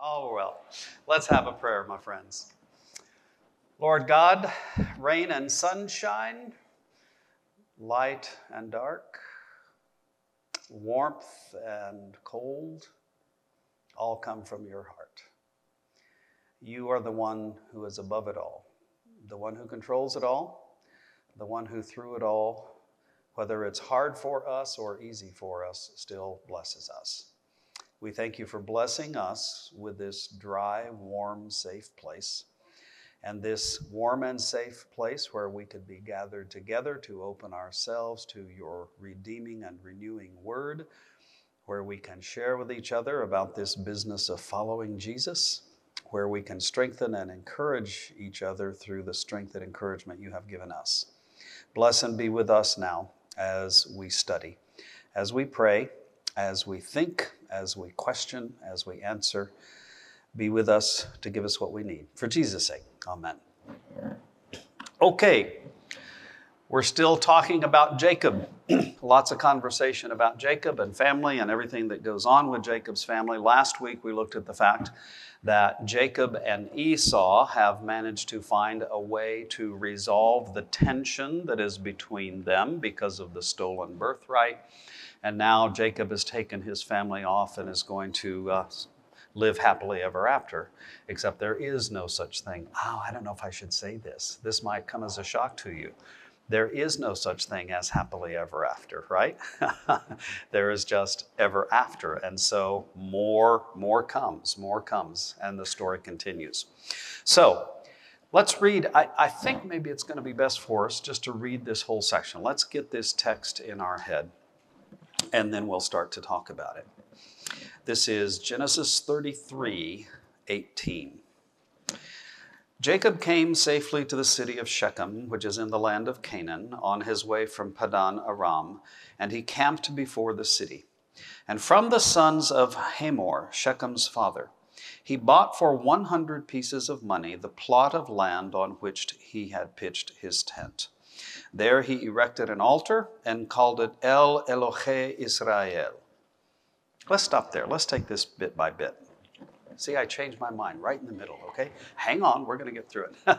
Oh, well, let's have a prayer, my friends. Lord God, rain and sunshine, light and dark, warmth and cold, all come from your heart. You are the one who is above it all, the one who controls it all, the one who through it all, whether it's hard for us or easy for us, still blesses us. We thank you for blessing us with this dry, warm, safe place. And this warm and safe place where we could be gathered together to open ourselves to your redeeming and renewing word, where we can share with each other about this business of following Jesus, where we can strengthen and encourage each other through the strength and encouragement you have given us. Bless and be with us now as we study, as we pray, as we think, as we question, as we answer. Be with us to give us what we need. For Jesus' sake, amen. Okay, we're still talking about Jacob. Lots of conversation about Jacob and family and everything that goes on with Jacob's family. Last week we looked at the fact that Jacob and Esau have managed to find a way to resolve the tension that is between them because of the stolen birthright. And now Jacob has taken his family off and is going to uh, live happily ever after, except there is no such thing. Oh, I don't know if I should say this. This might come as a shock to you. There is no such thing as happily ever after, right? there is just ever after. And so more, more comes, more comes, and the story continues. So let's read. I, I think maybe it's going to be best for us just to read this whole section. Let's get this text in our head and then we'll start to talk about it. This is Genesis 33 18. Jacob came safely to the city of Shechem, which is in the land of Canaan, on his way from Padan Aram, and he camped before the city. And from the sons of Hamor, Shechem's father, he bought for 100 pieces of money the plot of land on which he had pitched his tent. There he erected an altar and called it El Elohe Israel. Let's stop there. Let's take this bit by bit. See, I changed my mind right in the middle, okay? Hang on, we're going to get through it.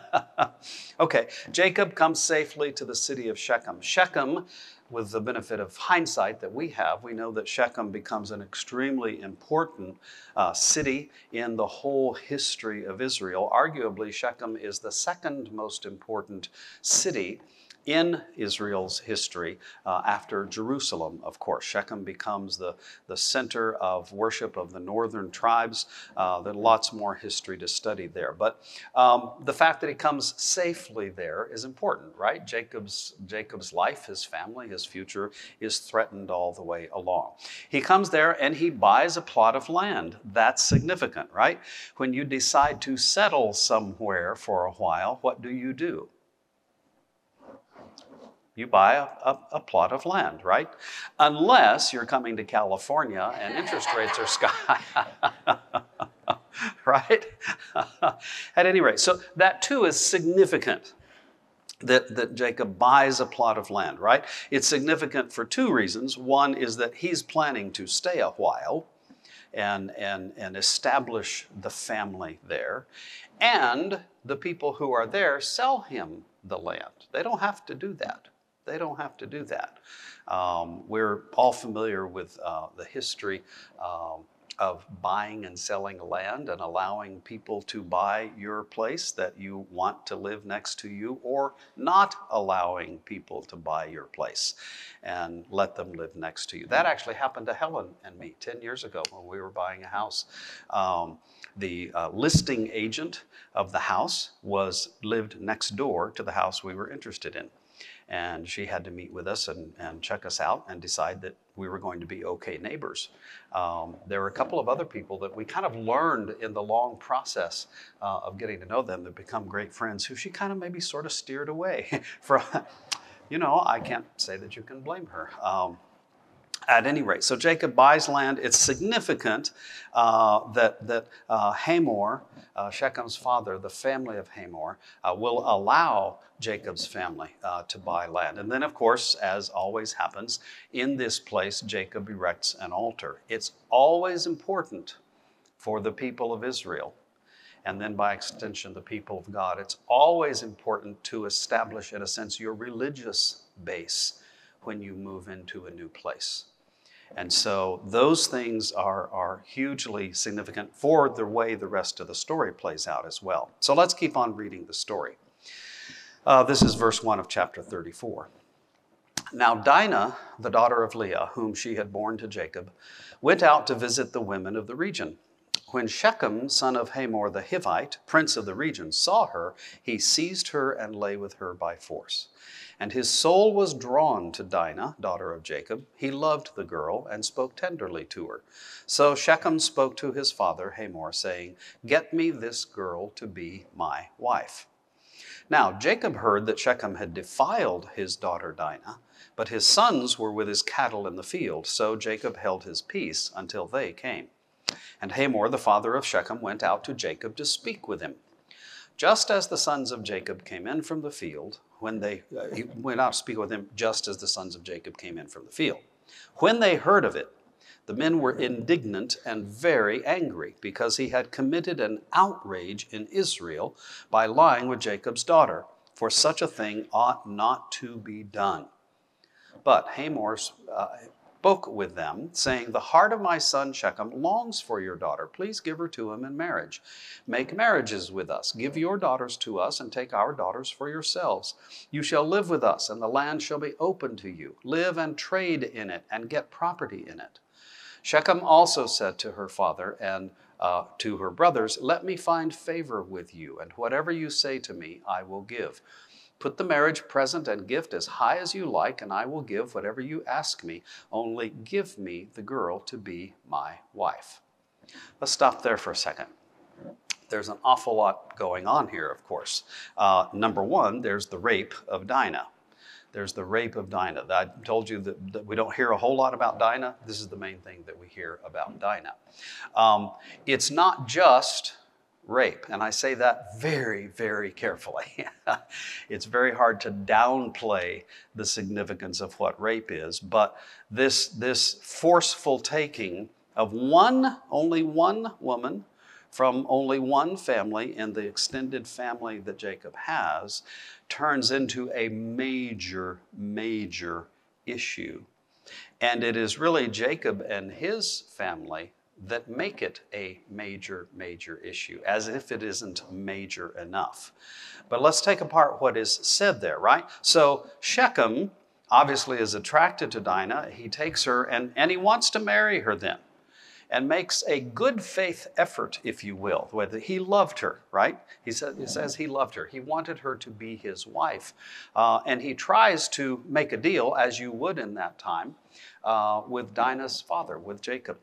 okay, Jacob comes safely to the city of Shechem. Shechem, with the benefit of hindsight that we have, we know that Shechem becomes an extremely important uh, city in the whole history of Israel. Arguably, Shechem is the second most important city in Israel's history uh, after Jerusalem, of course. Shechem becomes the, the center of worship of the northern tribes. Uh, there's lots more history to study there. But um, the fact that he comes safely there is important, right? Jacob's, Jacob's life, his family, his future is threatened all the way along. He comes there and he buys a plot of land. That's significant, right? When you decide to settle somewhere for a while, what do you do? You buy a, a, a, plot of land, right? Unless you're coming to California and interest rates are sky. right? At any rate, so that too is significant. That, that Jacob buys a plot of land, right? It's significant for two reasons. One is that he's planning to stay a while and, and, and establish the family there. And the people who are there sell him the land. They don't have to do that. They don't have to do that. Um, we're all familiar with uh, the history um, of buying and selling land and allowing people to buy your place that you want to live next to you, or not allowing people to buy your place and let them live next to you. That actually happened to Helen and me 10 years ago when we were buying a house. Um, the uh, listing agent of the house was lived next door to the house we were interested in and she had to meet with us and, and check us out and decide that we were going to be okay neighbors. Um, there were a couple of other people that we kind of learned in the long process uh, of getting to know them that become great friends who she kind of maybe sort of steered away from. You know, I can't say that you can blame her. Um, at any rate, so Jacob buys land. It's significant uh, that, that uh, Hamor, uh, Shechem's father, the family of Hamor, uh, will allow Jacob's family uh, to buy land. And then, of course, as always happens, in this place, Jacob erects an altar. It's always important for the people of Israel, and then by extension, the people of God. It's always important to establish, in a sense, your religious base when you move into a new place. And so those things are, are hugely significant for the way the rest of the story plays out as well. So let's keep on reading the story. Uh, this is verse 1 of chapter 34. Now, Dinah, the daughter of Leah, whom she had borne to Jacob, went out to visit the women of the region. When Shechem, son of Hamor the Hivite, prince of the region, saw her, he seized her and lay with her by force. And his soul was drawn to Dinah, daughter of Jacob. He loved the girl and spoke tenderly to her. So Shechem spoke to his father Hamor, saying, Get me this girl to be my wife. Now Jacob heard that Shechem had defiled his daughter Dinah, but his sons were with his cattle in the field. So Jacob held his peace until they came. And Hamor, the father of Shechem, went out to Jacob to speak with him. Just as the sons of Jacob came in from the field, when they uh, he went out to speak with him, just as the sons of Jacob came in from the field. When they heard of it, the men were indignant and very angry because he had committed an outrage in Israel by lying with Jacob's daughter, for such a thing ought not to be done. But Hamor's, uh, spoke with them, saying, The heart of my son Shechem longs for your daughter. Please give her to him in marriage. Make marriages with us. Give your daughters to us, and take our daughters for yourselves. You shall live with us, and the land shall be open to you. Live and trade in it, and get property in it. Shechem also said to her father and uh, to her brothers, Let me find favor with you, and whatever you say to me, I will give. Put the marriage present and gift as high as you like, and I will give whatever you ask me. Only give me the girl to be my wife. Let's stop there for a second. There's an awful lot going on here, of course. Uh, number one, there's the rape of Dinah. There's the rape of Dinah. I told you that, that, we don't hear a whole lot about Dinah. This is the main thing that we hear about Dinah. Um, it's not just rape. And I say that very, very carefully. it's very hard to downplay the significance of what rape is, but this, this forceful taking of one, only one woman from only one family in the extended family that Jacob has turns into a major, major issue. And it is really Jacob and his family that make it a major, major issue, as if it isn't major enough. But let's take apart what is said there, right? So Shechem obviously is attracted to Dinah. He takes her and, and he wants to marry her then and makes a good faith effort, if you will. Whether he loved her, right? He, said, he says he loved her. He wanted her to be his wife. Uh, and he tries to make a deal, as you would in that time, uh, with Dinah's father, with Jacob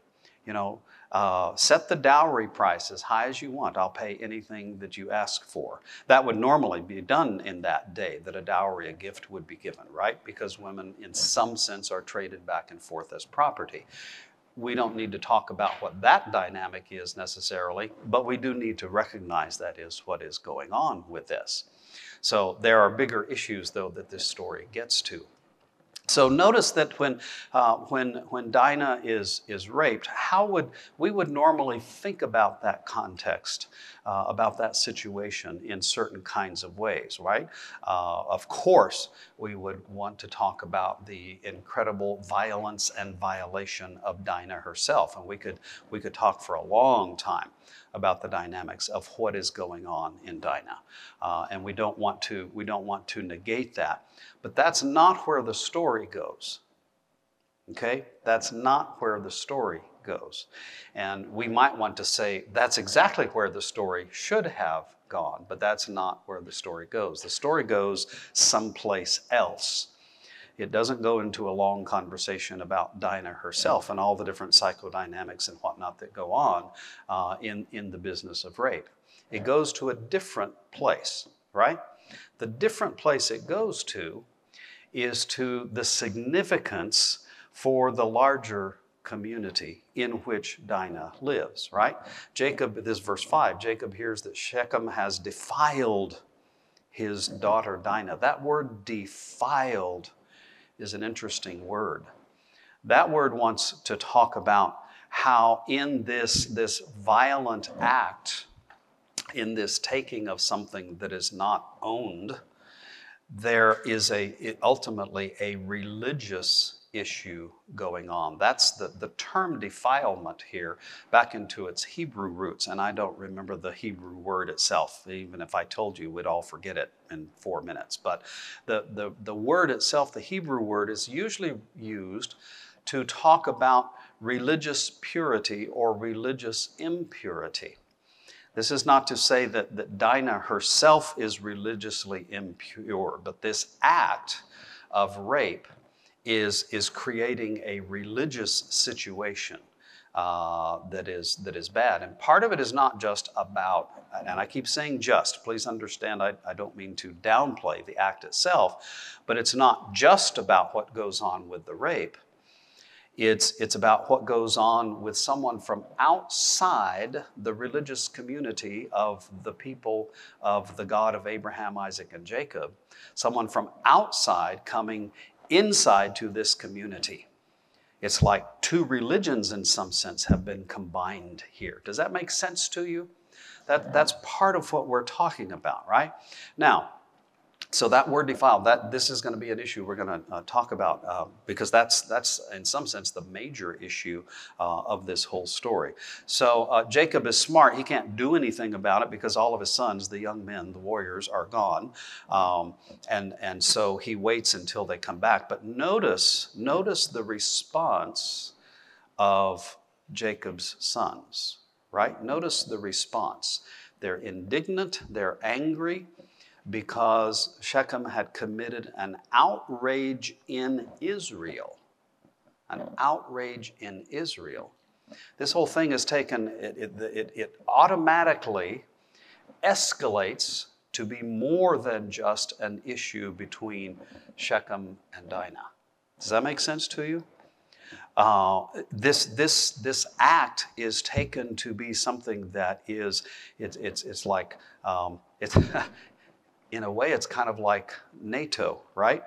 you know, uh, set the dowry price as high as you want. I'll pay anything that you ask for. That would normally be done in that day, that a dowry, a gift would be given, right? Because women, in some sense, are traded back and forth as property. We don't need to talk about what that dynamic is necessarily, but we do need to recognize that is what is going on with this. So there are bigger issues, though, that this story gets to. So notice that when, uh, when, when Dinah is, is raped, how would we would normally think about that context, uh, about that situation in certain kinds of ways, right? Uh, of course, we would want to talk about the incredible violence and violation of Dinah herself, and we could we could talk for a long time about the dynamics of what is going on in Dinah, uh, and we don't want to we don't want to negate that. But that's not where the story goes. Okay? That's not where the story goes. And we might want to say that's exactly where the story should have gone, but that's not where the story goes. The story goes someplace else. It doesn't go into a long conversation about Dinah herself and all the different psychodynamics and whatnot that go on uh, in, in the business of rape. It goes to a different place, right? The different place it goes to is to the significance for the larger community in which Dinah lives, right? Jacob, this verse 5, Jacob hears that Shechem has defiled his daughter Dinah. That word defiled is an interesting word. That word wants to talk about how in this, this violent act, in this taking of something that is not owned, there is a ultimately a religious issue going on. That's the, the term defilement here, back into its Hebrew roots. And I don't remember the Hebrew word itself. Even if I told you, we'd all forget it in four minutes. But the, the, the word itself, the Hebrew word, is usually used to talk about religious purity or religious impurity. This is not to say that, that Dinah herself is religiously impure, but this act of rape is, is creating a religious situation uh, that, is, that is bad. And part of it is not just about, and I keep saying just, please understand, I, I don't mean to downplay the act itself, but it's not just about what goes on with the rape. It's, it's about what goes on with someone from outside the religious community of the people of the God of Abraham, Isaac, and Jacob. Someone from outside coming inside to this community. It's like two religions, in some sense, have been combined here. Does that make sense to you? That, that's part of what we're talking about, right? Now, so that word defiled, that this is going to be an issue we're going to uh, talk about uh, because that's that's in some sense the major issue uh, of this whole story. So uh, Jacob is smart; he can't do anything about it because all of his sons, the young men, the warriors, are gone, um, and and so he waits until they come back. But notice notice the response of Jacob's sons. Right? Notice the response. They're indignant. They're angry because Shechem had committed an outrage in Israel. An outrage in Israel. This whole thing is taken, it, it, it, it automatically escalates to be more than just an issue between Shechem and Dinah. Does that make sense to you? Uh, this, this, this act is taken to be something that is, it's, it's, it's like, um, it's, in a way, it's kind of like NATO, right?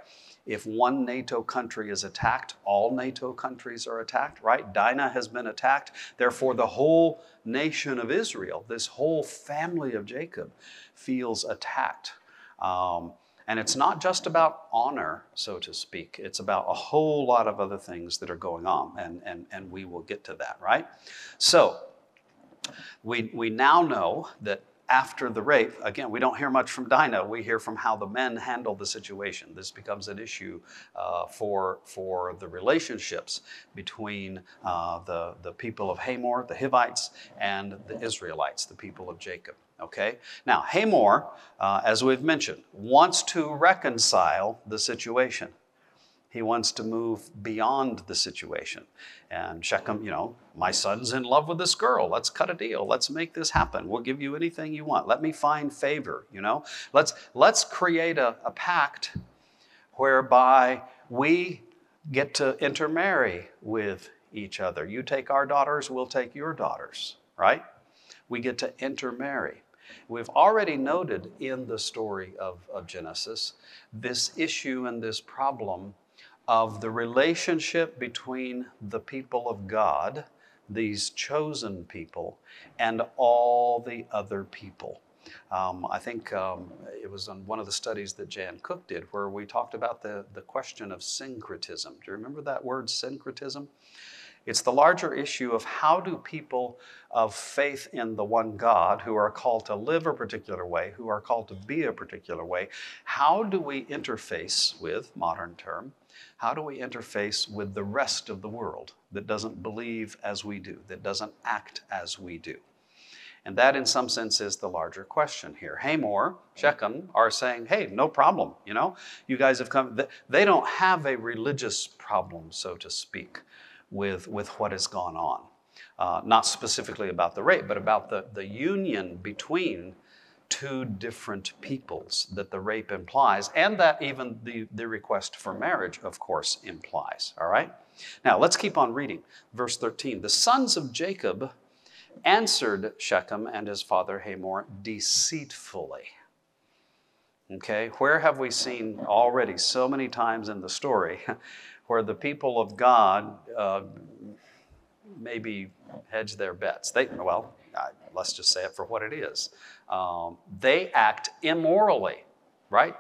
If one NATO country is attacked, all NATO countries are attacked, right? Dinah has been attacked. Therefore, the whole nation of Israel, this whole family of Jacob, feels attacked. Um, and it's not just about honor, so to speak. It's about a whole lot of other things that are going on, and, and, and we will get to that, right? So, we, we now know that after the rape, again, we don't hear much from Dinah. We hear from how the men handle the situation. This becomes an issue uh, for, for the relationships between uh, the, the people of Hamor, the Hivites, and the Israelites, the people of Jacob. Okay? Now, Hamor, uh, as we've mentioned, wants to reconcile the situation. He wants to move beyond the situation. And Shechem, you know, my son's in love with this girl. Let's cut a deal. Let's make this happen. We'll give you anything you want. Let me find favor, you know? Let's, let's create a, a pact whereby we get to intermarry with each other. You take our daughters, we'll take your daughters, right? We get to intermarry. We've already noted in the story of, of Genesis this issue and this problem of the relationship between the people of God, these chosen people, and all the other people. Um, I think um, it was on one of the studies that Jan Cook did where we talked about the, the question of syncretism. Do you remember that word, syncretism? It's the larger issue of how do people of faith in the one God, who are called to live a particular way, who are called to be a particular way, how do we interface with, modern term, how do we interface with the rest of the world that doesn't believe as we do, that doesn't act as we do? And that, in some sense, is the larger question here. Hamor, Shechem are saying, hey, no problem, you know, you guys have come. They don't have a religious problem, so to speak, with, with what has gone on. Uh, not specifically about the rape, but about the, the union between two different peoples that the rape implies, and that even the, the request for marriage, of course, implies. All right? Now, let's keep on reading. Verse 13 The sons of Jacob answered Shechem and his father Hamor deceitfully. Okay, where have we seen already so many times in the story where the people of God uh, maybe hedge their bets. They, well, let's just say it for what it is. Um, they act immorally, right?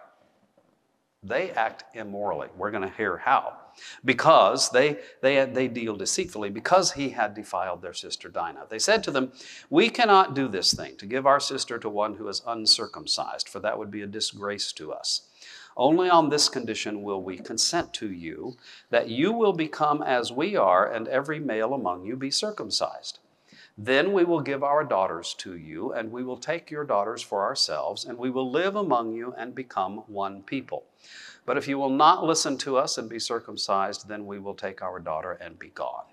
They act immorally. We're going to hear how. Because they, they, they deal deceitfully, because he had defiled their sister Dinah. They said to them, We cannot do this thing, to give our sister to one who is uncircumcised, for that would be a disgrace to us. Only on this condition will we consent to you, that you will become as we are, and every male among you be circumcised. Then we will give our daughters to you, and we will take your daughters for ourselves, and we will live among you and become one people. But if you will not listen to us and be circumcised, then we will take our daughter and be gone.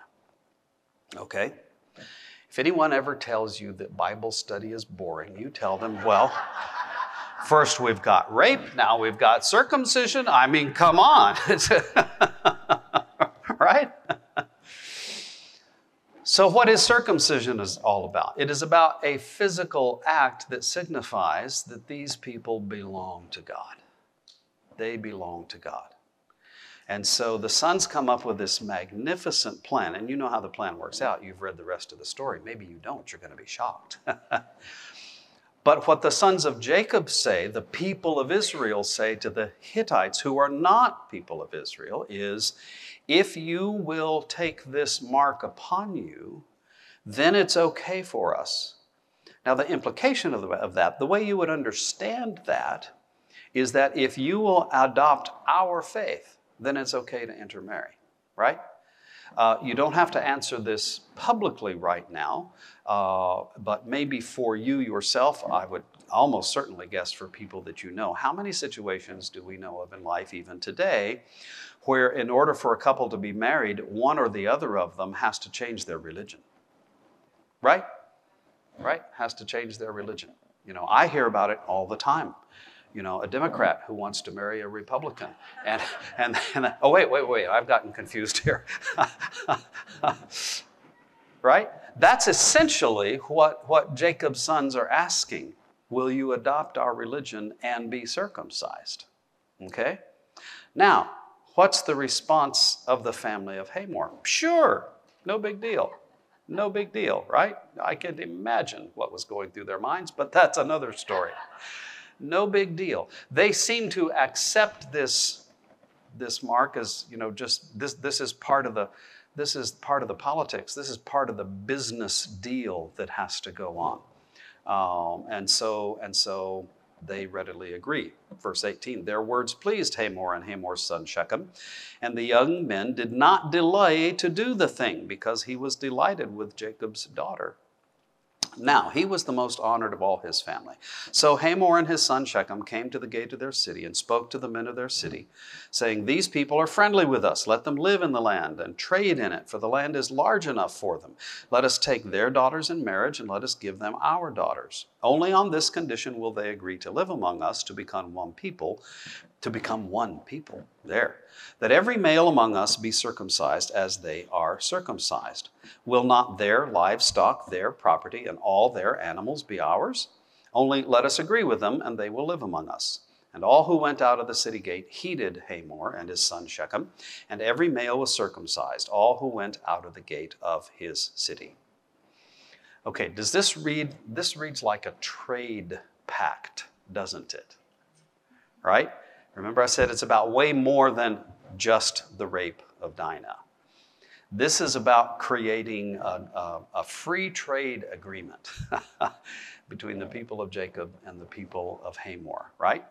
Okay? If anyone ever tells you that Bible study is boring, you tell them, well, first we've got rape, now we've got circumcision. I mean, come on. right? So, what is circumcision is all about? It is about a physical act that signifies that these people belong to God. They belong to God. And so the sons come up with this magnificent plan, and you know how the plan works out. You've read the rest of the story. Maybe you don't, you're going to be shocked. but what the sons of Jacob say, the people of Israel say to the Hittites, who are not people of Israel, is if you will take this mark upon you, then it's okay for us. Now, the implication of, the, of that, the way you would understand that, is that if you will adopt our faith, then it's okay to intermarry, right? Uh, you don't have to answer this publicly right now, uh, but maybe for you yourself, I would almost certainly guess for people that you know. How many situations do we know of in life, even today, where in order for a couple to be married, one or the other of them has to change their religion. Right? Right? Has to change their religion. You know, I hear about it all the time. You know, a Democrat who wants to marry a Republican. And, and, and oh, wait, wait, wait, I've gotten confused here. right? That's essentially what, what Jacob's sons are asking. Will you adopt our religion and be circumcised? Okay? Now, What's the response of the family of Hamor? Sure, no big deal. No big deal, right? I can't imagine what was going through their minds, but that's another story. No big deal. They seem to accept this, this mark as, you know, just this, this is part of the this is part of the politics. This is part of the business deal that has to go on. Um, and so, and so they readily agree. Verse 18 Their words pleased Hamor and Hamor's son Shechem, and the young men did not delay to do the thing because he was delighted with Jacob's daughter. Now, he was the most honored of all his family. So Hamor and his son Shechem came to the gate of their city and spoke to the men of their city, saying, These people are friendly with us. Let them live in the land and trade in it, for the land is large enough for them. Let us take their daughters in marriage and let us give them our daughters. Only on this condition will they agree to live among us to become one people, to become one people. There. That every male among us be circumcised as they are circumcised. Will not their livestock, their property, and all their animals be ours? Only let us agree with them, and they will live among us. And all who went out of the city gate heeded Hamor and his son Shechem, and every male was circumcised, all who went out of the gate of his city. Okay, does this read? This reads like a trade pact, doesn't it? Right? Remember, I said it's about way more than just the rape of Dinah. This is about creating a, a, a free trade agreement between the people of Jacob and the people of Hamor, right?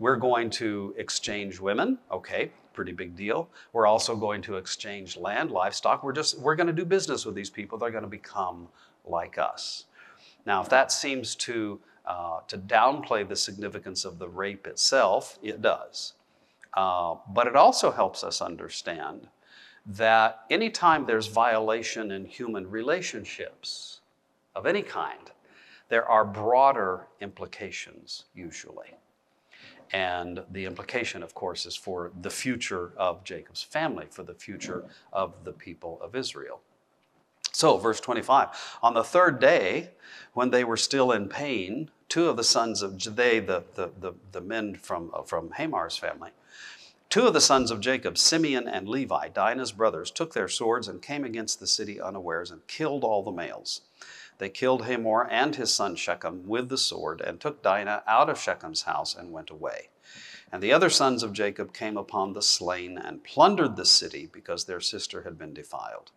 We're going to exchange women, okay, pretty big deal. We're also going to exchange land, livestock. We're just we're going to do business with these people. They're going to become like us. Now, if that seems to uh, to downplay the significance of the rape itself, it does. Uh, but it also helps us understand that anytime there's violation in human relationships of any kind, there are broader implications usually. And the implication, of course, is for the future of Jacob's family, for the future of the people of Israel. So, verse 25 On the third day, when they were still in pain, two of the sons of they, the, the, the, the men from, uh, from Hamor's family, Two of the sons of Jacob, Simeon and Levi, Dinah's brothers, took their swords and came against the city unawares and killed all the males. They killed Hamor and his son Shechem with the sword and took Dinah out of Shechem's house and went away. And the other sons of Jacob came upon the slain and plundered the city because their sister had been defiled.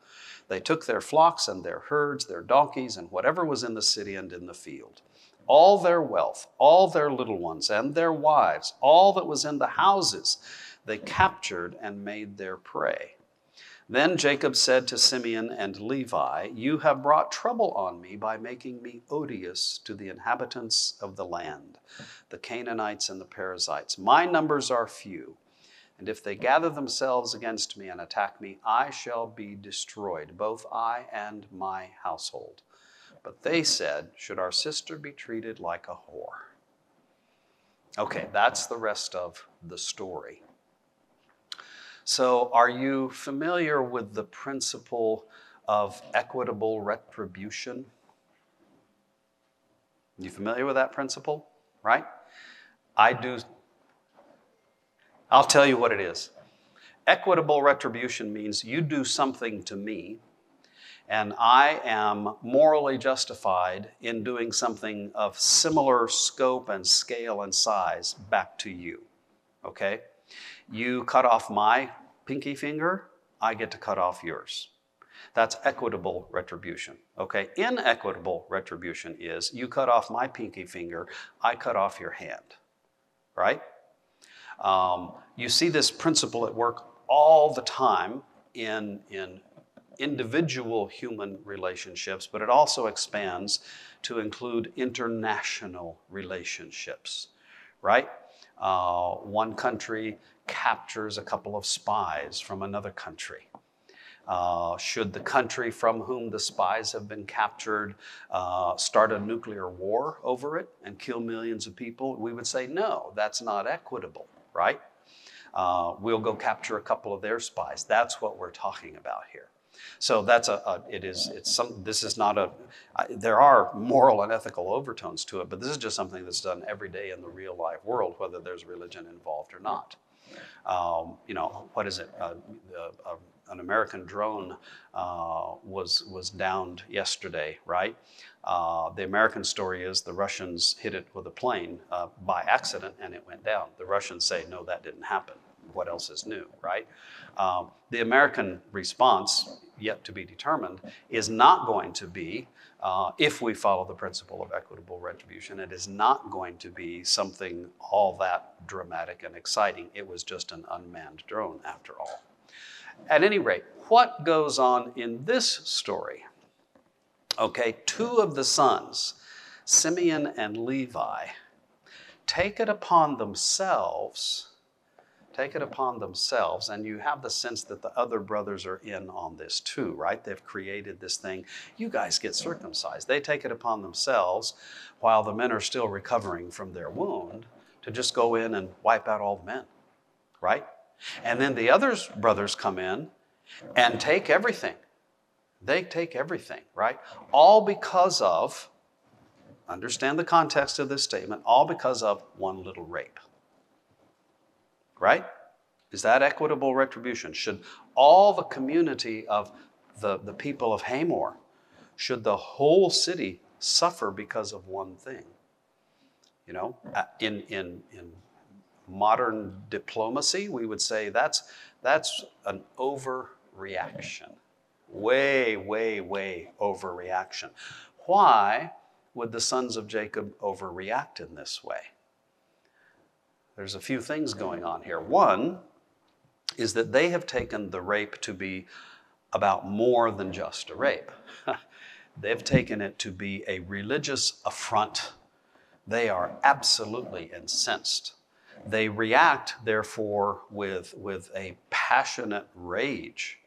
They took their flocks and their herds, their donkeys, and whatever was in the city and in the field. All their wealth, all their little ones, and their wives, all that was in the houses, they captured and made their prey. Then Jacob said to Simeon and Levi, You have brought trouble on me by making me odious to the inhabitants of the land, the Canaanites and the Perizzites. My numbers are few, and if they gather themselves against me and attack me, I shall be destroyed, both I and my household. But they said, Should our sister be treated like a whore? Okay, that's the rest of the story. So, are you familiar with the principle of equitable retribution? You familiar with that principle, right? I do. I'll tell you what it is. Equitable retribution means you do something to me, and I am morally justified in doing something of similar scope and scale and size back to you. Okay? You cut off my pinky finger, I get to cut off yours. That's equitable retribution. Okay? Inequitable retribution is you cut off my pinky finger, I cut off your hand. Right? Um, you see this principle at work all the time in, in individual human relationships, but it also expands to include international relationships, right? Uh, one country captures a couple of spies from another country. Uh, should the country from whom the spies have been captured uh, start a nuclear war over it and kill millions of people? We would say, no, that's not equitable, right? Uh, we'll go capture a couple of their spies. That's what we're talking about here. So that's a, a, it is it's some this is not a I, there are moral and ethical overtones to it, but this is just something that's done every day in the real life world, whether there's religion involved or not. Um, you know what is it? Uh, uh, an American drone uh, was was downed yesterday, right? Uh, the American story is the Russians hit it with a plane uh, by accident and it went down. The Russians say no, that didn't happen what else is new, right? Um, the American response, yet to be determined, is not going to be, uh, if we follow the principle of equitable retribution, it is not going to be something all that dramatic and exciting. It was just an unmanned drone, after all. At any rate, what goes on in this story? Okay, two of the sons, Simeon and Levi, take it upon themselves take it upon themselves, and you have the sense that the other brothers are in on this too, right? They've created this thing. You guys get circumcised. They take it upon themselves while the men are still recovering from their wound to just go in and wipe out all the men, right? And then the other brothers come in and take everything. They take everything, right? All because of, understand the context of this statement, all because of one little rape right? Is that equitable retribution? Should all the community of the, the people of Hamor, should the whole city suffer because of one thing? You know, uh, in, in, in modern diplomacy, we would say that's, that's an overreaction. Way, way, way overreaction. Why would the sons of Jacob overreact in this way? There's a few things going on here. One is that they have taken the rape to be about more than just a rape. They've taken it to be a religious affront. They are absolutely incensed. They react, therefore, with, with a passionate rage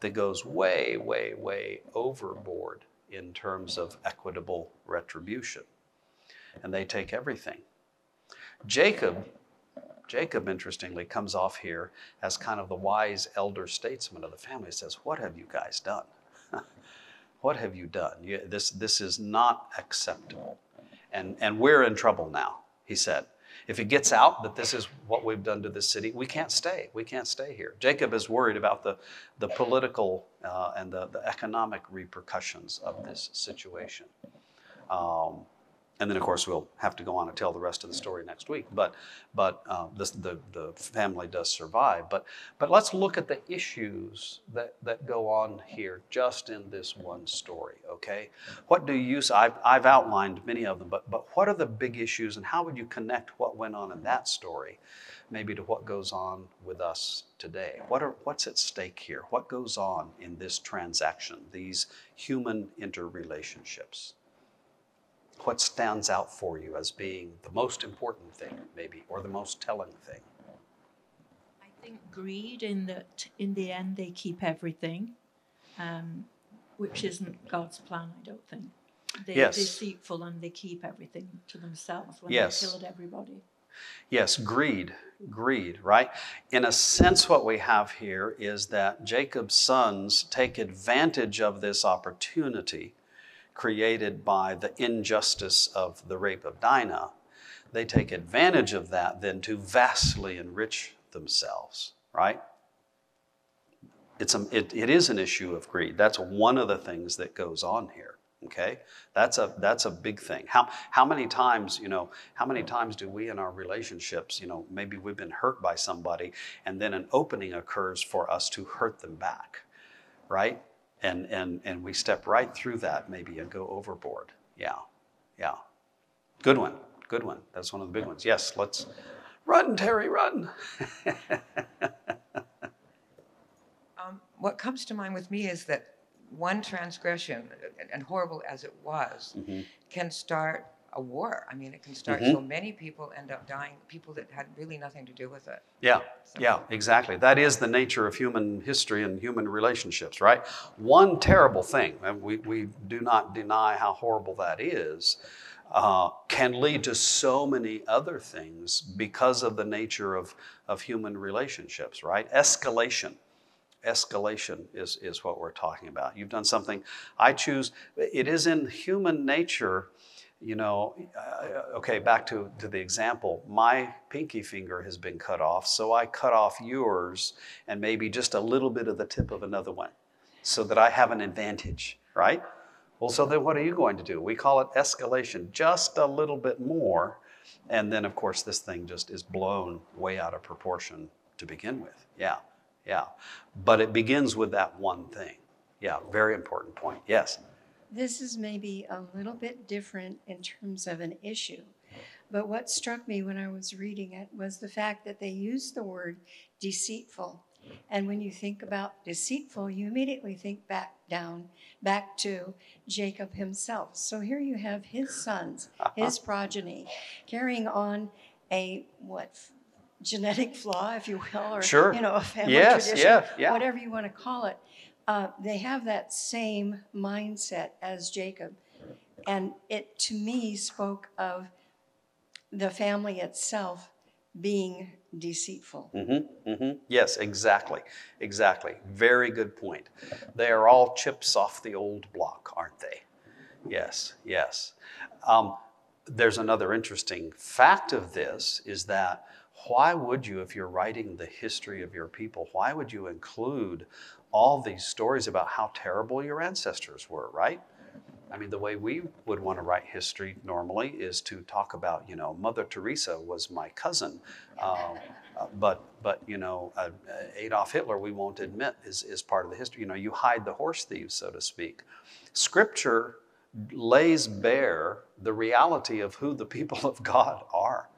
that goes way, way, way overboard in terms of equitable retribution. And they take everything. Jacob Jacob, interestingly, comes off here as kind of the wise elder statesman of the family. He says, What have you guys done? what have you done? You, this, this is not acceptable. And, and we're in trouble now, he said. If it gets out that this is what we've done to this city, we can't stay. We can't stay here. Jacob is worried about the, the political uh, and the, the economic repercussions of this situation. Um, and then, of course, we'll have to go on and tell the rest of the story next week. But, but uh, this, the, the family does survive. But, but let's look at the issues that, that go on here just in this one story, okay? What do you, I've, I've outlined many of them, but, but what are the big issues and how would you connect what went on in that story maybe to what goes on with us today? What are, what's at stake here? What goes on in this transaction, these human interrelationships? What stands out for you as being the most important thing, maybe, or the most telling thing? I think greed, in that in the end they keep everything, um, which isn't God's plan, I don't think. They're yes. deceitful and they keep everything to themselves when yes. they killed everybody. Yes, greed, greed, right? In a sense, what we have here is that Jacob's sons take advantage of this opportunity created by the injustice of the rape of Dinah, they take advantage of that then to vastly enrich themselves, right? It's a, it, it is an issue of greed. That's one of the things that goes on here. Okay, that's a that's a big thing. How how many times you know how many times do we in our relationships you know maybe we've been hurt by somebody and then an opening occurs for us to hurt them back, right? And and and we step right through that maybe and go overboard. Yeah yeah. Good one good one. That's one of the big ones. Yes let's run terry run. Um, what comes to mind with me is that one transgression and horrible as it was mm-hmm. can start a war. I mean, it can start mm-hmm. so many people end up dying, people that had really nothing to do with it. Yeah, so. yeah, exactly. That is the nature of human history and human relationships, right? One terrible thing, and we, we do not deny how horrible that is, uh, can lead to so many other things because of the nature of, of human relationships, right? Escalation escalation is, is what we're talking about. You've done something, I choose, it is in human nature you know, uh, okay, back to, to the example, my pinky finger has been cut off, so I cut off yours and maybe just a little bit of the tip of another one so that I have an advantage, right? Well, so then what are you going to do? We call it escalation, just a little bit more. And then, of course, this thing just is blown way out of proportion to begin with. Yeah, yeah. But it begins with that one thing. Yeah, very important point. Yes. This is maybe a little bit different in terms of an issue. But what struck me when I was reading it was the fact that they used the word deceitful. And when you think about deceitful, you immediately think back down, back to Jacob himself. So here you have his sons, his progeny, carrying on a what genetic flaw, if you will, or sure. you know, a family yes, tradition, yeah, yeah. whatever you want to call it uh, they have that same mindset as Jacob. And it, to me, spoke of the family itself being deceitful. Mm-hmm, mm-hmm. Yes, exactly. Exactly. Very good point. They are all chips off the old block, aren't they? Yes, yes. Um, there's another interesting fact of this is that why would you, if you're writing the history of your people, why would you include all these stories about how terrible your ancestors were, right? I mean, the way we would want to write history normally is to talk about, you know, Mother Teresa was my cousin, uh, but but you know, uh, Adolf Hitler we won't admit is is part of the history. You know, you hide the horse thieves, so to speak. Scripture lays bare the reality of who the people of God are.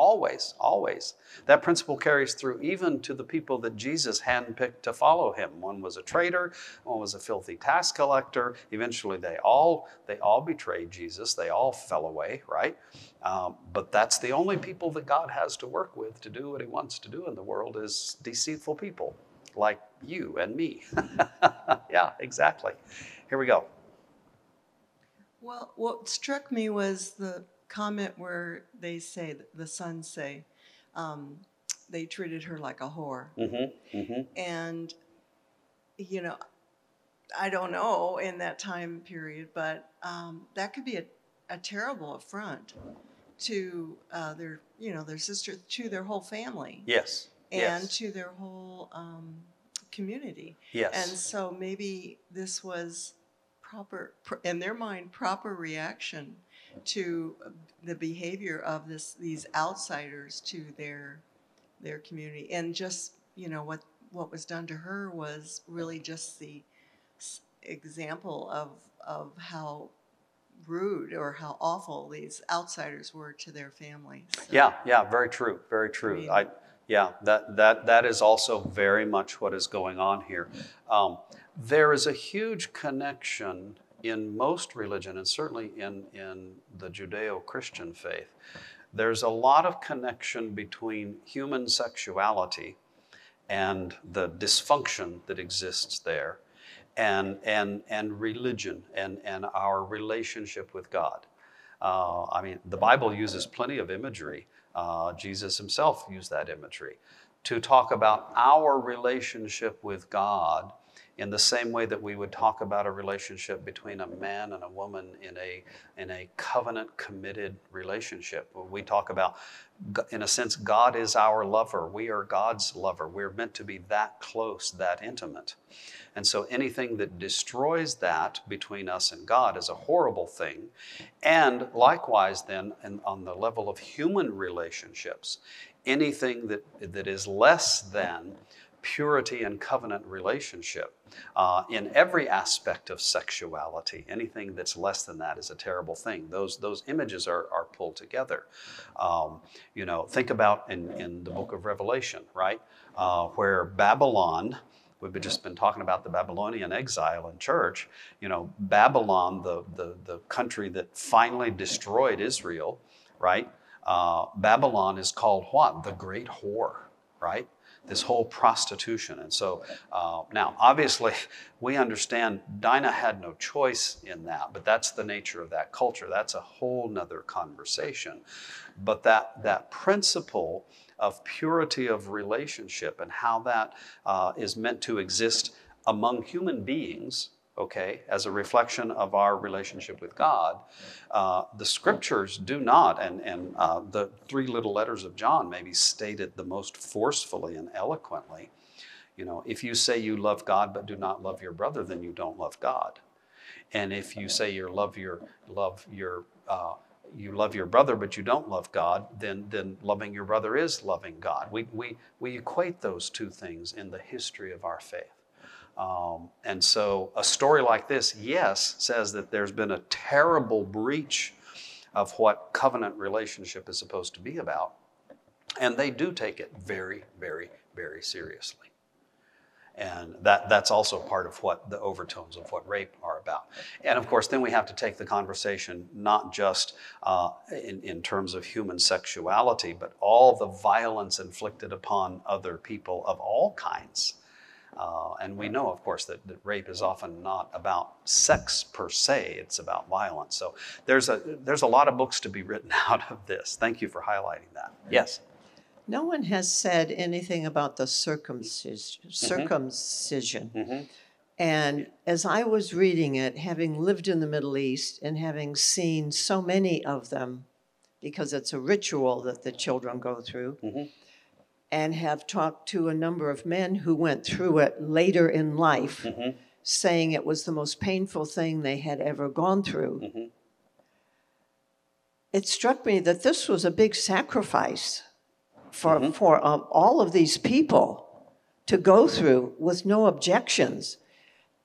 Always, always. That principle carries through even to the people that Jesus handpicked to follow him. One was a traitor, one was a filthy tax collector. Eventually, they all they all betrayed Jesus. They all fell away, right? Um, but that's the only people that God has to work with to do what He wants to do in the world is deceitful people like you and me. yeah, exactly. Here we go. Well, what struck me was the comment where they say, the sons say, um, they treated her like a whore. Mm-hmm, mm-hmm. And, you know, I don't know in that time period, but um, that could be a, a terrible affront to uh, their, you know, their sister, to their whole family Yes. and yes. to their whole um, community. yes. And so maybe this was proper, in their mind, proper reaction to uh, the behavior of this these outsiders to their their community, and just you know what what was done to her was really just the example of of how rude or how awful these outsiders were to their families. So- Yeah, yeah, very true, very true. mean- I, yeah, that, that, that is also very much what is going on here. Um, there is a huge connection in most religion, and certainly in, in the Judeo Christian faith. There's a lot of connection between human sexuality and the dysfunction that exists there, and, and, and religion and, and our relationship with God. Uh, I mean, the Bible uses plenty of imagery. Uh, Jesus himself used that imagery to talk about our relationship with God in the same way that we would talk about a relationship between a man and a woman in a, in a covenant committed relationship. We talk about, in a sense, God is our lover. We are God's lover. We're meant to be that close, that intimate. And so anything that destroys that between us and God is a horrible thing. And likewise, then, on the level of human relationships, anything that, that is less than purity and covenant relationship uh, in every aspect of sexuality, anything that's less than that is a terrible thing. Those, those images are, are pulled together. Um, you know, think about in, in the book of Revelation, right? Uh, where Babylon, We've just been talking about the Babylonian exile in church. You know, Babylon, the, the, the country that finally destroyed Israel, right? Uh, Babylon is called what? The great whore, right? This whole prostitution. And so uh, now, obviously, we understand Dinah had no choice in that, but that's the nature of that culture. That's a whole nother conversation. But that, that principle of purity of relationship and how that uh, is meant to exist among human beings, okay, as a reflection of our relationship with God. Uh, the scriptures do not, and, and uh, the three little letters of John maybe state it the most forcefully and eloquently. You know, if you say you love God but do not love your brother, then you don't love God. And if you say you love your love your uh, you love your brother but you don't love God, then then loving your brother is loving God. We we we equate those two things in the history of our faith. Um, and so a story like this, yes, says that there's been a terrible breach of what covenant relationship is supposed to be about. And they do take it very, very, very seriously. And that, that's also part of what the overtones of what rape are about. And of course, then we have to take the conversation not just uh, in, in terms of human sexuality, but all the violence inflicted upon other people of all kinds. Uh, and we know, of course, that, that rape is often not about sex per se, it's about violence. So there's a, there's a lot of books to be written out of this. Thank you for highlighting that. Yes. No one has said anything about the circumcision. circumcision. Mhm. And as I was reading it, having lived in the Middle East and having seen so many of them, because it's a ritual that the children go through, Mhm. And have talked to a number of men who went through it later in life, Mhm. saying it was the most painful thing they had ever gone through. Mhm. It struck me that this was a big sacrifice for, for um, all of these people to go through with no objections.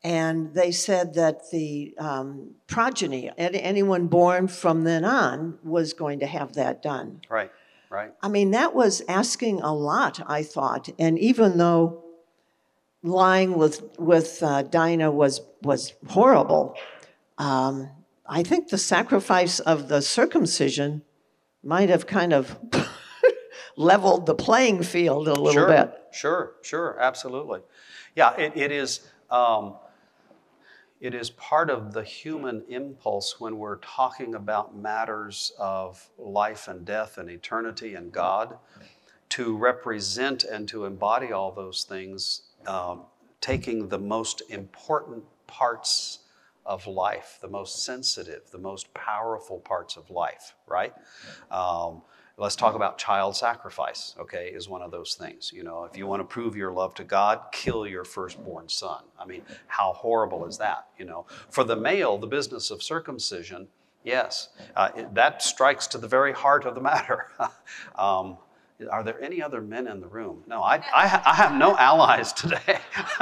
And they said that the um, progeny, any- anyone born from then on, was going to have that done. Right, right. I mean, that was asking a lot, I thought. And even though lying with with uh, Dinah was was horrible, um, I think the sacrifice of the circumcision might have kind of leveled the playing field a little sure, bit. Sure, sure, absolutely. Yeah, it, it is. Um, it is part of the human impulse when we're talking about matters of life and death and eternity and God to represent and to embody all those things, um, taking the most important parts of life, the most sensitive, the most powerful parts of life, right? Um, let's talk about child sacrifice, okay, is one of those things. You know, if you want to prove your love to God, kill your firstborn son. I mean, how horrible is that? You know, for the male, the business of circumcision, yes, uh, it, that strikes to the very heart of the matter. um, are there any other men in the room? No, I, I, I have no allies today.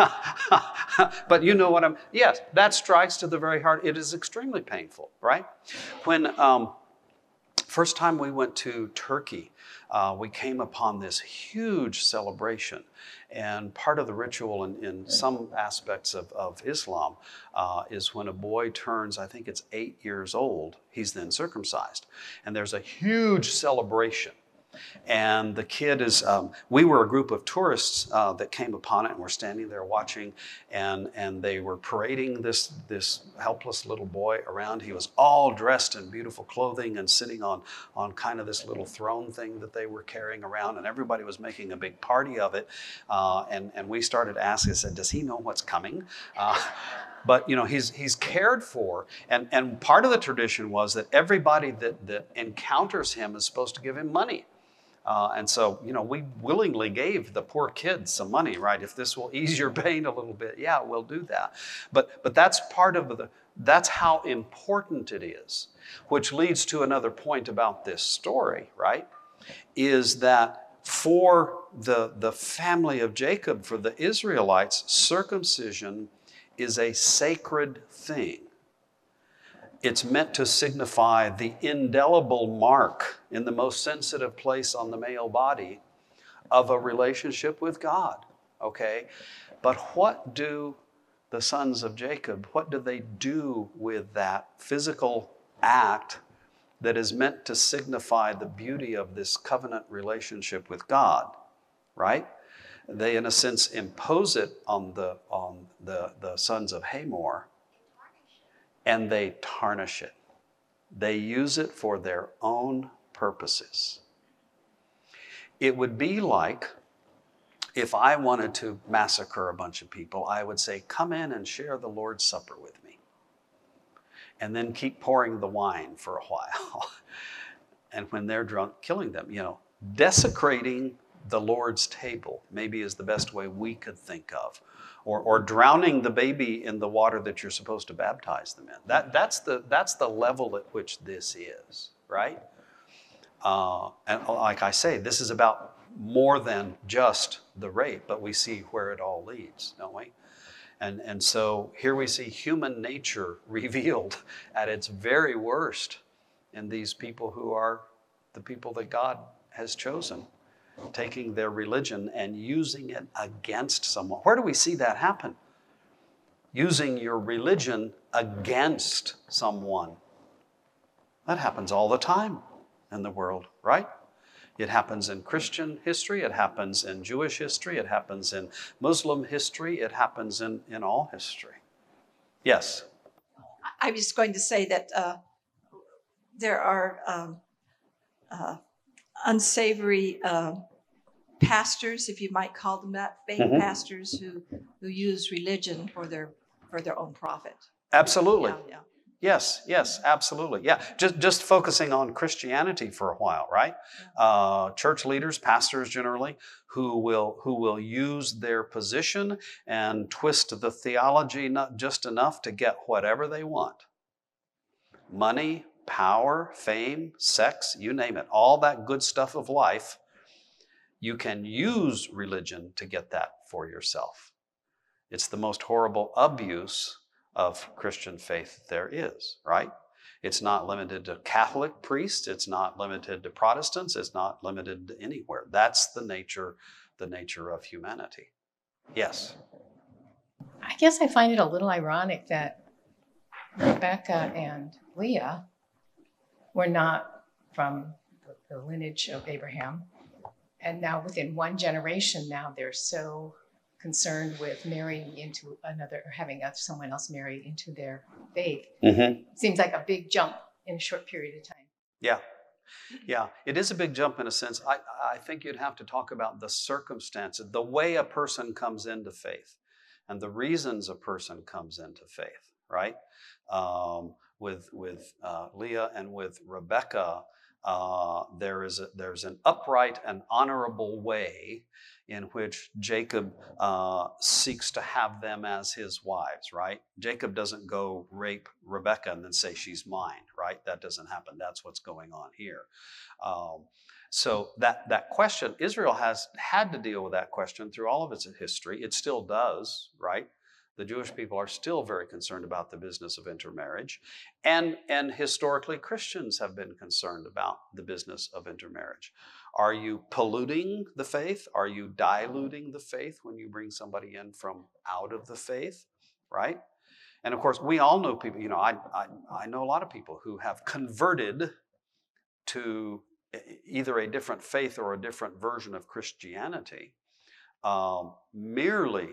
but you know what I'm, yes, that strikes to the very heart. It is extremely painful, right? When, um, first time we went to Turkey, uh, we came upon this huge celebration. And part of the ritual in, in some aspects of, of Islam uh, is when a boy turns, I think it's eight years old, he's then circumcised. And there's a huge celebration. And the kid is, um, we were a group of tourists uh, that came upon it and were standing there watching, and, and they were parading this, this helpless little boy around. He was all dressed in beautiful clothing and sitting on, on kind of this little throne thing that they were carrying around, and everybody was making a big party of it. Uh, and, and we started asking, I said, Does he know what's coming? Uh, but you know he's he's cared for and and part of the tradition was that everybody that that encounters him is supposed to give him money uh, and so, you know, we willingly gave the poor kids some money, right? If this will ease your pain a little bit, yeah, we'll do that. But, but that's part of the, that's how important it is. Which leads to another point about this story, right? Is that for the, the family of Jacob, for the Israelites, circumcision is a sacred thing it's meant to signify the indelible mark in the most sensitive place on the male body of a relationship with God. Okay? But what do the sons of Jacob, what do they do with that physical act that is meant to signify the beauty of this covenant relationship with God? Right? They, in a sense, impose it on the, on the, the sons of Hamor and they tarnish it. They use it for their own purposes. It would be like if I wanted to massacre a bunch of people, I would say, Come in and share the Lord's Supper with me. And then keep pouring the wine for a while. and when they're drunk, killing them. You know, desecrating the Lord's table maybe is the best way we could think of or, or drowning the baby in the water that you're supposed to baptize them in. That, that's, the, that's the level at which this is, right? Uh, and like I say, this is about more than just the rape, but we see where it all leads, don't we? And, and so here we see human nature revealed at its very worst in these people who are the people that God has chosen taking their religion and using it against someone. Where do we see that happen? Using your religion against someone. That happens all the time in the world, right? It happens in Christian history, it happens in Jewish history, it happens in Muslim history, it happens in, in all history. Yes? I was going to say that uh, there are um, uh, unsavory uh, pastors, if you might call them that, fake Mhm. pastors who who use religion for their for their own profit. Absolutely. Yeah, yeah. Yes, yes, absolutely. Yeah, just just focusing on Christianity for a while, right? Uh, church leaders, pastors generally, who will who will use their position and twist the theology not just enough to get whatever they want. Money, power, fame, sex, you name it, all that good stuff of life. You can use religion to get that for yourself. It's the most horrible abuse of Christian faith there is, right? It's not limited to Catholic priests, it's not limited to Protestants, it's not limited to anywhere. That's the nature, the nature of humanity. Yes. I guess I find it a little ironic that Rebecca and Leah were not from the lineage of Abraham. And now, within one generation, now they're so concerned with marrying into another or having someone else marry into their faith. Mm-hmm. Seems like a big jump in a short period of time. Yeah. Yeah, it is a big jump in a sense. I, I think you'd have to talk about the circumstances, the way a person comes into faith, and the reasons a person comes into faith, right? Um, with with uh, Leah and with Rebecca, uh, there is a, there's an upright and honorable way in which Jacob uh, seeks to have them as his wives, right? Jacob doesn't go rape Rebecca and then say she's mine, right? That doesn't happen. That's what's going on here. Um, so that that question, Israel has had to deal with that question through all of its history. It still does, right? The Jewish people are still very concerned about the business of intermarriage. And, and historically, Christians have been concerned about the business of intermarriage. Are you polluting the faith? Are you diluting the faith when you bring somebody in from out of the faith? Right? And of course, we all know people, you know, I, I, I know a lot of people who have converted to either a different faith or a different version of Christianity um, merely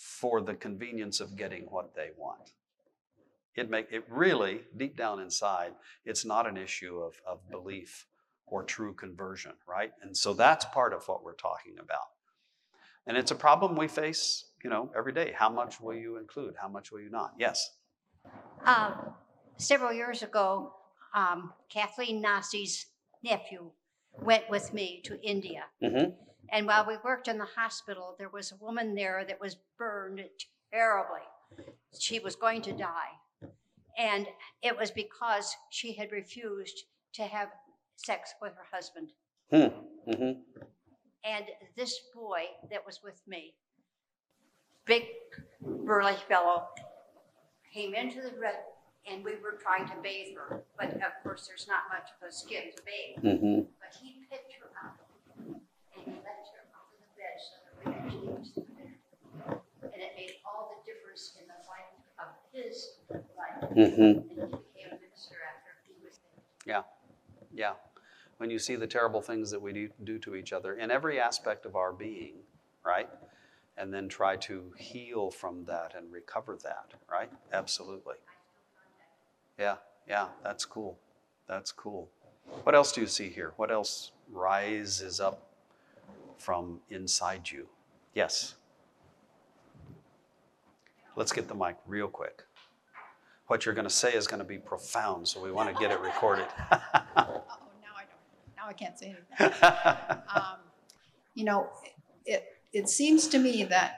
for the convenience of getting what they want. It make it really deep down inside, it's not an issue of, of belief or true conversion, right? And so that's part of what we're talking about. And it's a problem we face, you know, every day. How much will you include? How much will you not? Yes. Um, several years ago, um, Kathleen Nasi's nephew went with me to India. Mm-hmm. And while we worked in the hospital, there was a woman there that was burned terribly. She was going to die. And it was because she had refused to have sex with her husband. Hmm. Mm-hmm. And this boy that was with me, big burly fellow, came into the red and we were trying to bathe her. But of course, there's not much of a skin to bathe. Mm-hmm. But he picked her up and he left her off of the bed so that we actually used the bed. And it made all the difference in the life of his life. Mm-hmm. And he became a minister after he was there. Yeah. When you see the terrible things that we do, do to each other in every aspect of our being, right? And then try to heal from that and recover that, right? Absolutely. Yeah, yeah, that's cool. That's cool. What else do you see here? What else rises up from inside you? Yes. Let's get the mic real quick. What you're going to say is going to be profound, so we want to get it recorded. Oh, now I don't, now I can't say anything. Um, You know, it, it seems to me that,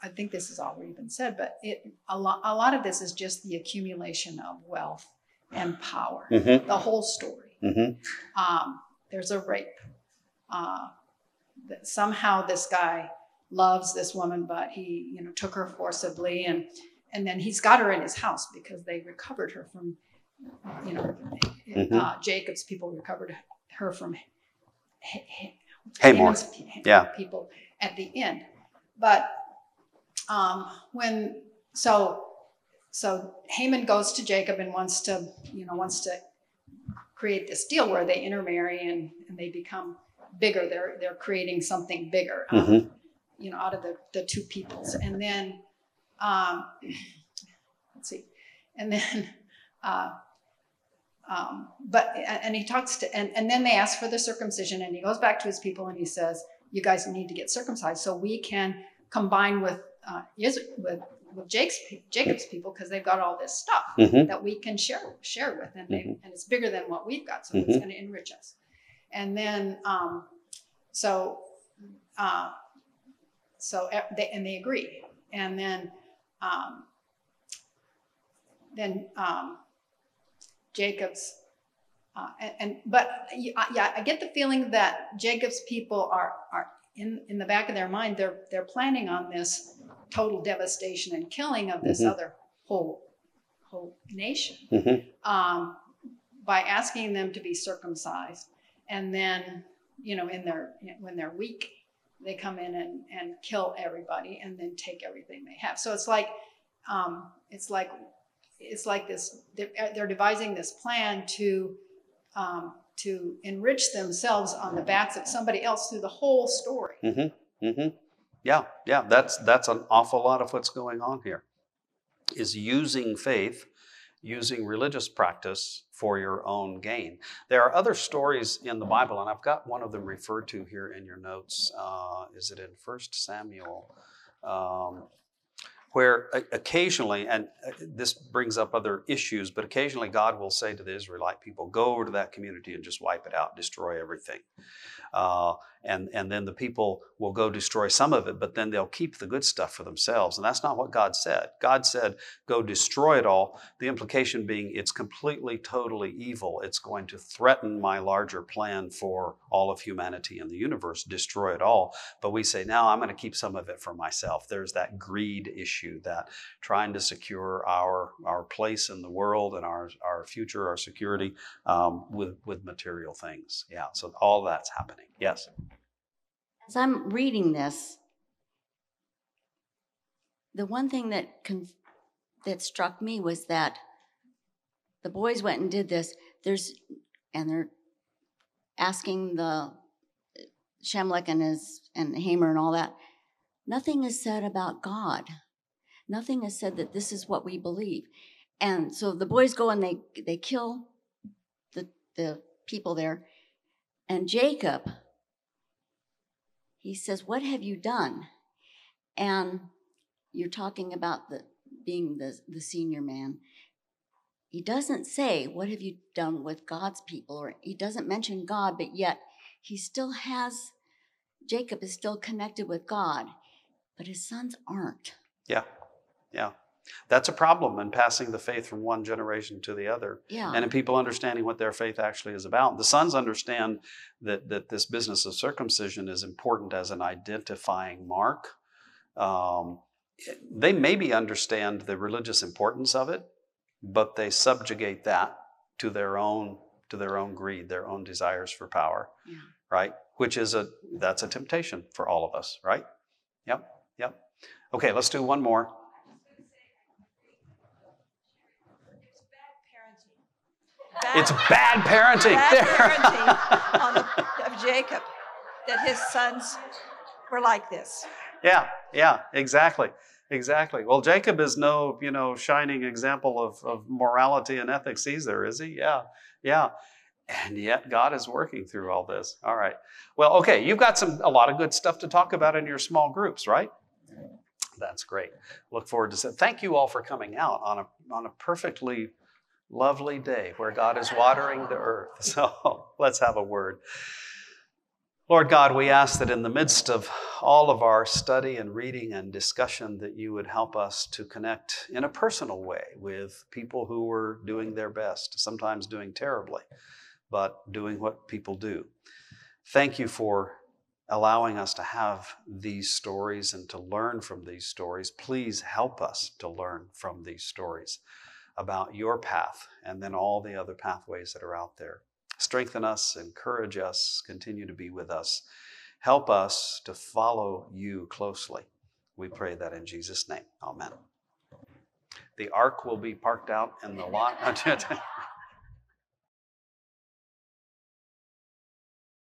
I- think this has already been said, but it, a lot, a lot of this is just the accumulation of wealth and power, Mhm. the whole story. Mhm. Um, There's a rape. Uh, that Somehow this guy loves this woman, but he, you know, took her forcibly and, and then he's got her in his house because they recovered her from, you know, Mhm. uh, Jacob's people recovered her from Ha- Ha- Hamor. Hamor's pe- Yeah. people at the end. But um, when so so Haman goes to Jacob and wants to you know wants to create this deal where they intermarry and, and they become bigger. They're they're creating something bigger. um, Mhm. You know, out of the, the two peoples. And then, um, let's see, and then, uh, um, but, and he talks to, and, and then they ask for the circumcision and he goes back to his people and he says, you guys need to get circumcised so we can combine with, uh, Is- with, with Jake's, Jacob's people because they've got all this stuff Mhm. that we can share, share with and they, Mhm. and it's bigger than what we've got. So it's Mhm. going to enrich us. And then, um, so, uh, so e- they, and they agree. And then, um, then um, Jacob's, uh, and, and but yeah, I get the feeling that Jacob's people are are in in the back of their mind they're they're planning on this total devastation and killing of this Mhm. other whole whole nation Mhm. um, by asking them to be circumcised, and then you know in their when they're weak, they come in and, and kill everybody and then take everything they have. So it's like um, it's like it's like this. They're, devising this plan to um, to enrich themselves on the backs of somebody else through the whole story. Mm-hmm. Mm-hmm. Yeah, yeah. That's that's an awful lot of what's going on here. Is using faith, using religious practice for your own gain. There are other stories in the Bible, and I've got one of them referred to here in your notes. Uh, is it in First Samuel? Um, where occasionally, and uh, this brings up other issues, but occasionally God will say to the Israelite people, go over to that community and just wipe it out, destroy everything. Uh, and, and then the people will go destroy some of it, but then they'll keep the good stuff for themselves. And that's not what God said. God said, go destroy it all. The implication being it's completely, totally evil. It's going to threaten my larger plan for all of humanity and the universe, destroy it all. But we say, now I'm going to keep some of it for myself. There's that greed issue, that trying to secure our, our place in the world and our, our future, our security um, with, with material things. Yeah, so all that's happening. Yes. As I'm reading this, the one thing that con- that struck me was that the boys went and did this. There's and they're asking the Shechem and his and Hamor and all that. Nothing is said about God. Nothing is said that this is what we believe. And so the boys go and they they kill the the people there. And Jacob, he says, What have you done? And you're talking about the being the, the senior man. He doesn't say, What have you done with God's people? Or he doesn't mention God, but yet he still has, Jacob is still connected with God, but his sons aren't. Yeah. Yeah. That's a problem in passing the faith from one generation to the other. Yeah. and in people understanding what their faith actually is about. The sons understand that, that this business of circumcision is important as an identifying mark. Um, they maybe understand the religious importance of it, but they subjugate that to their own to their own greed, their own desires for power, Yeah. right? Which is a that's a temptation for all of us, right? Yep, yep. Okay, let's do one more. It's bad parenting. Bad There. parenting on the, of Jacob, that his sons were like this. Yeah, yeah, exactly. Exactly. Well, Jacob is no, you know, shining example of, of morality and ethics either, is he? Yeah, yeah. And yet God is working through all this. All right. Well, okay, you've got some a lot of good stuff to talk about in your small groups, right? That's great. Look forward to se- thank you all for coming out on a on a perfectly lovely day where God is watering the earth. So let's have a word. Lord God, we ask that in the midst of all of our study and reading and discussion, that you would help us to connect in a personal way with people who were doing their best, sometimes doing terribly, but doing what people do. Thank you for allowing us to have these stories and to learn from these stories. Please help us to learn from these stories about your path and then all the other pathways that are out there. Strengthen us, encourage us, continue to be with us. Help us to follow you closely. We pray that in Jesus' name. Amen. The ark will be parked out in the lot.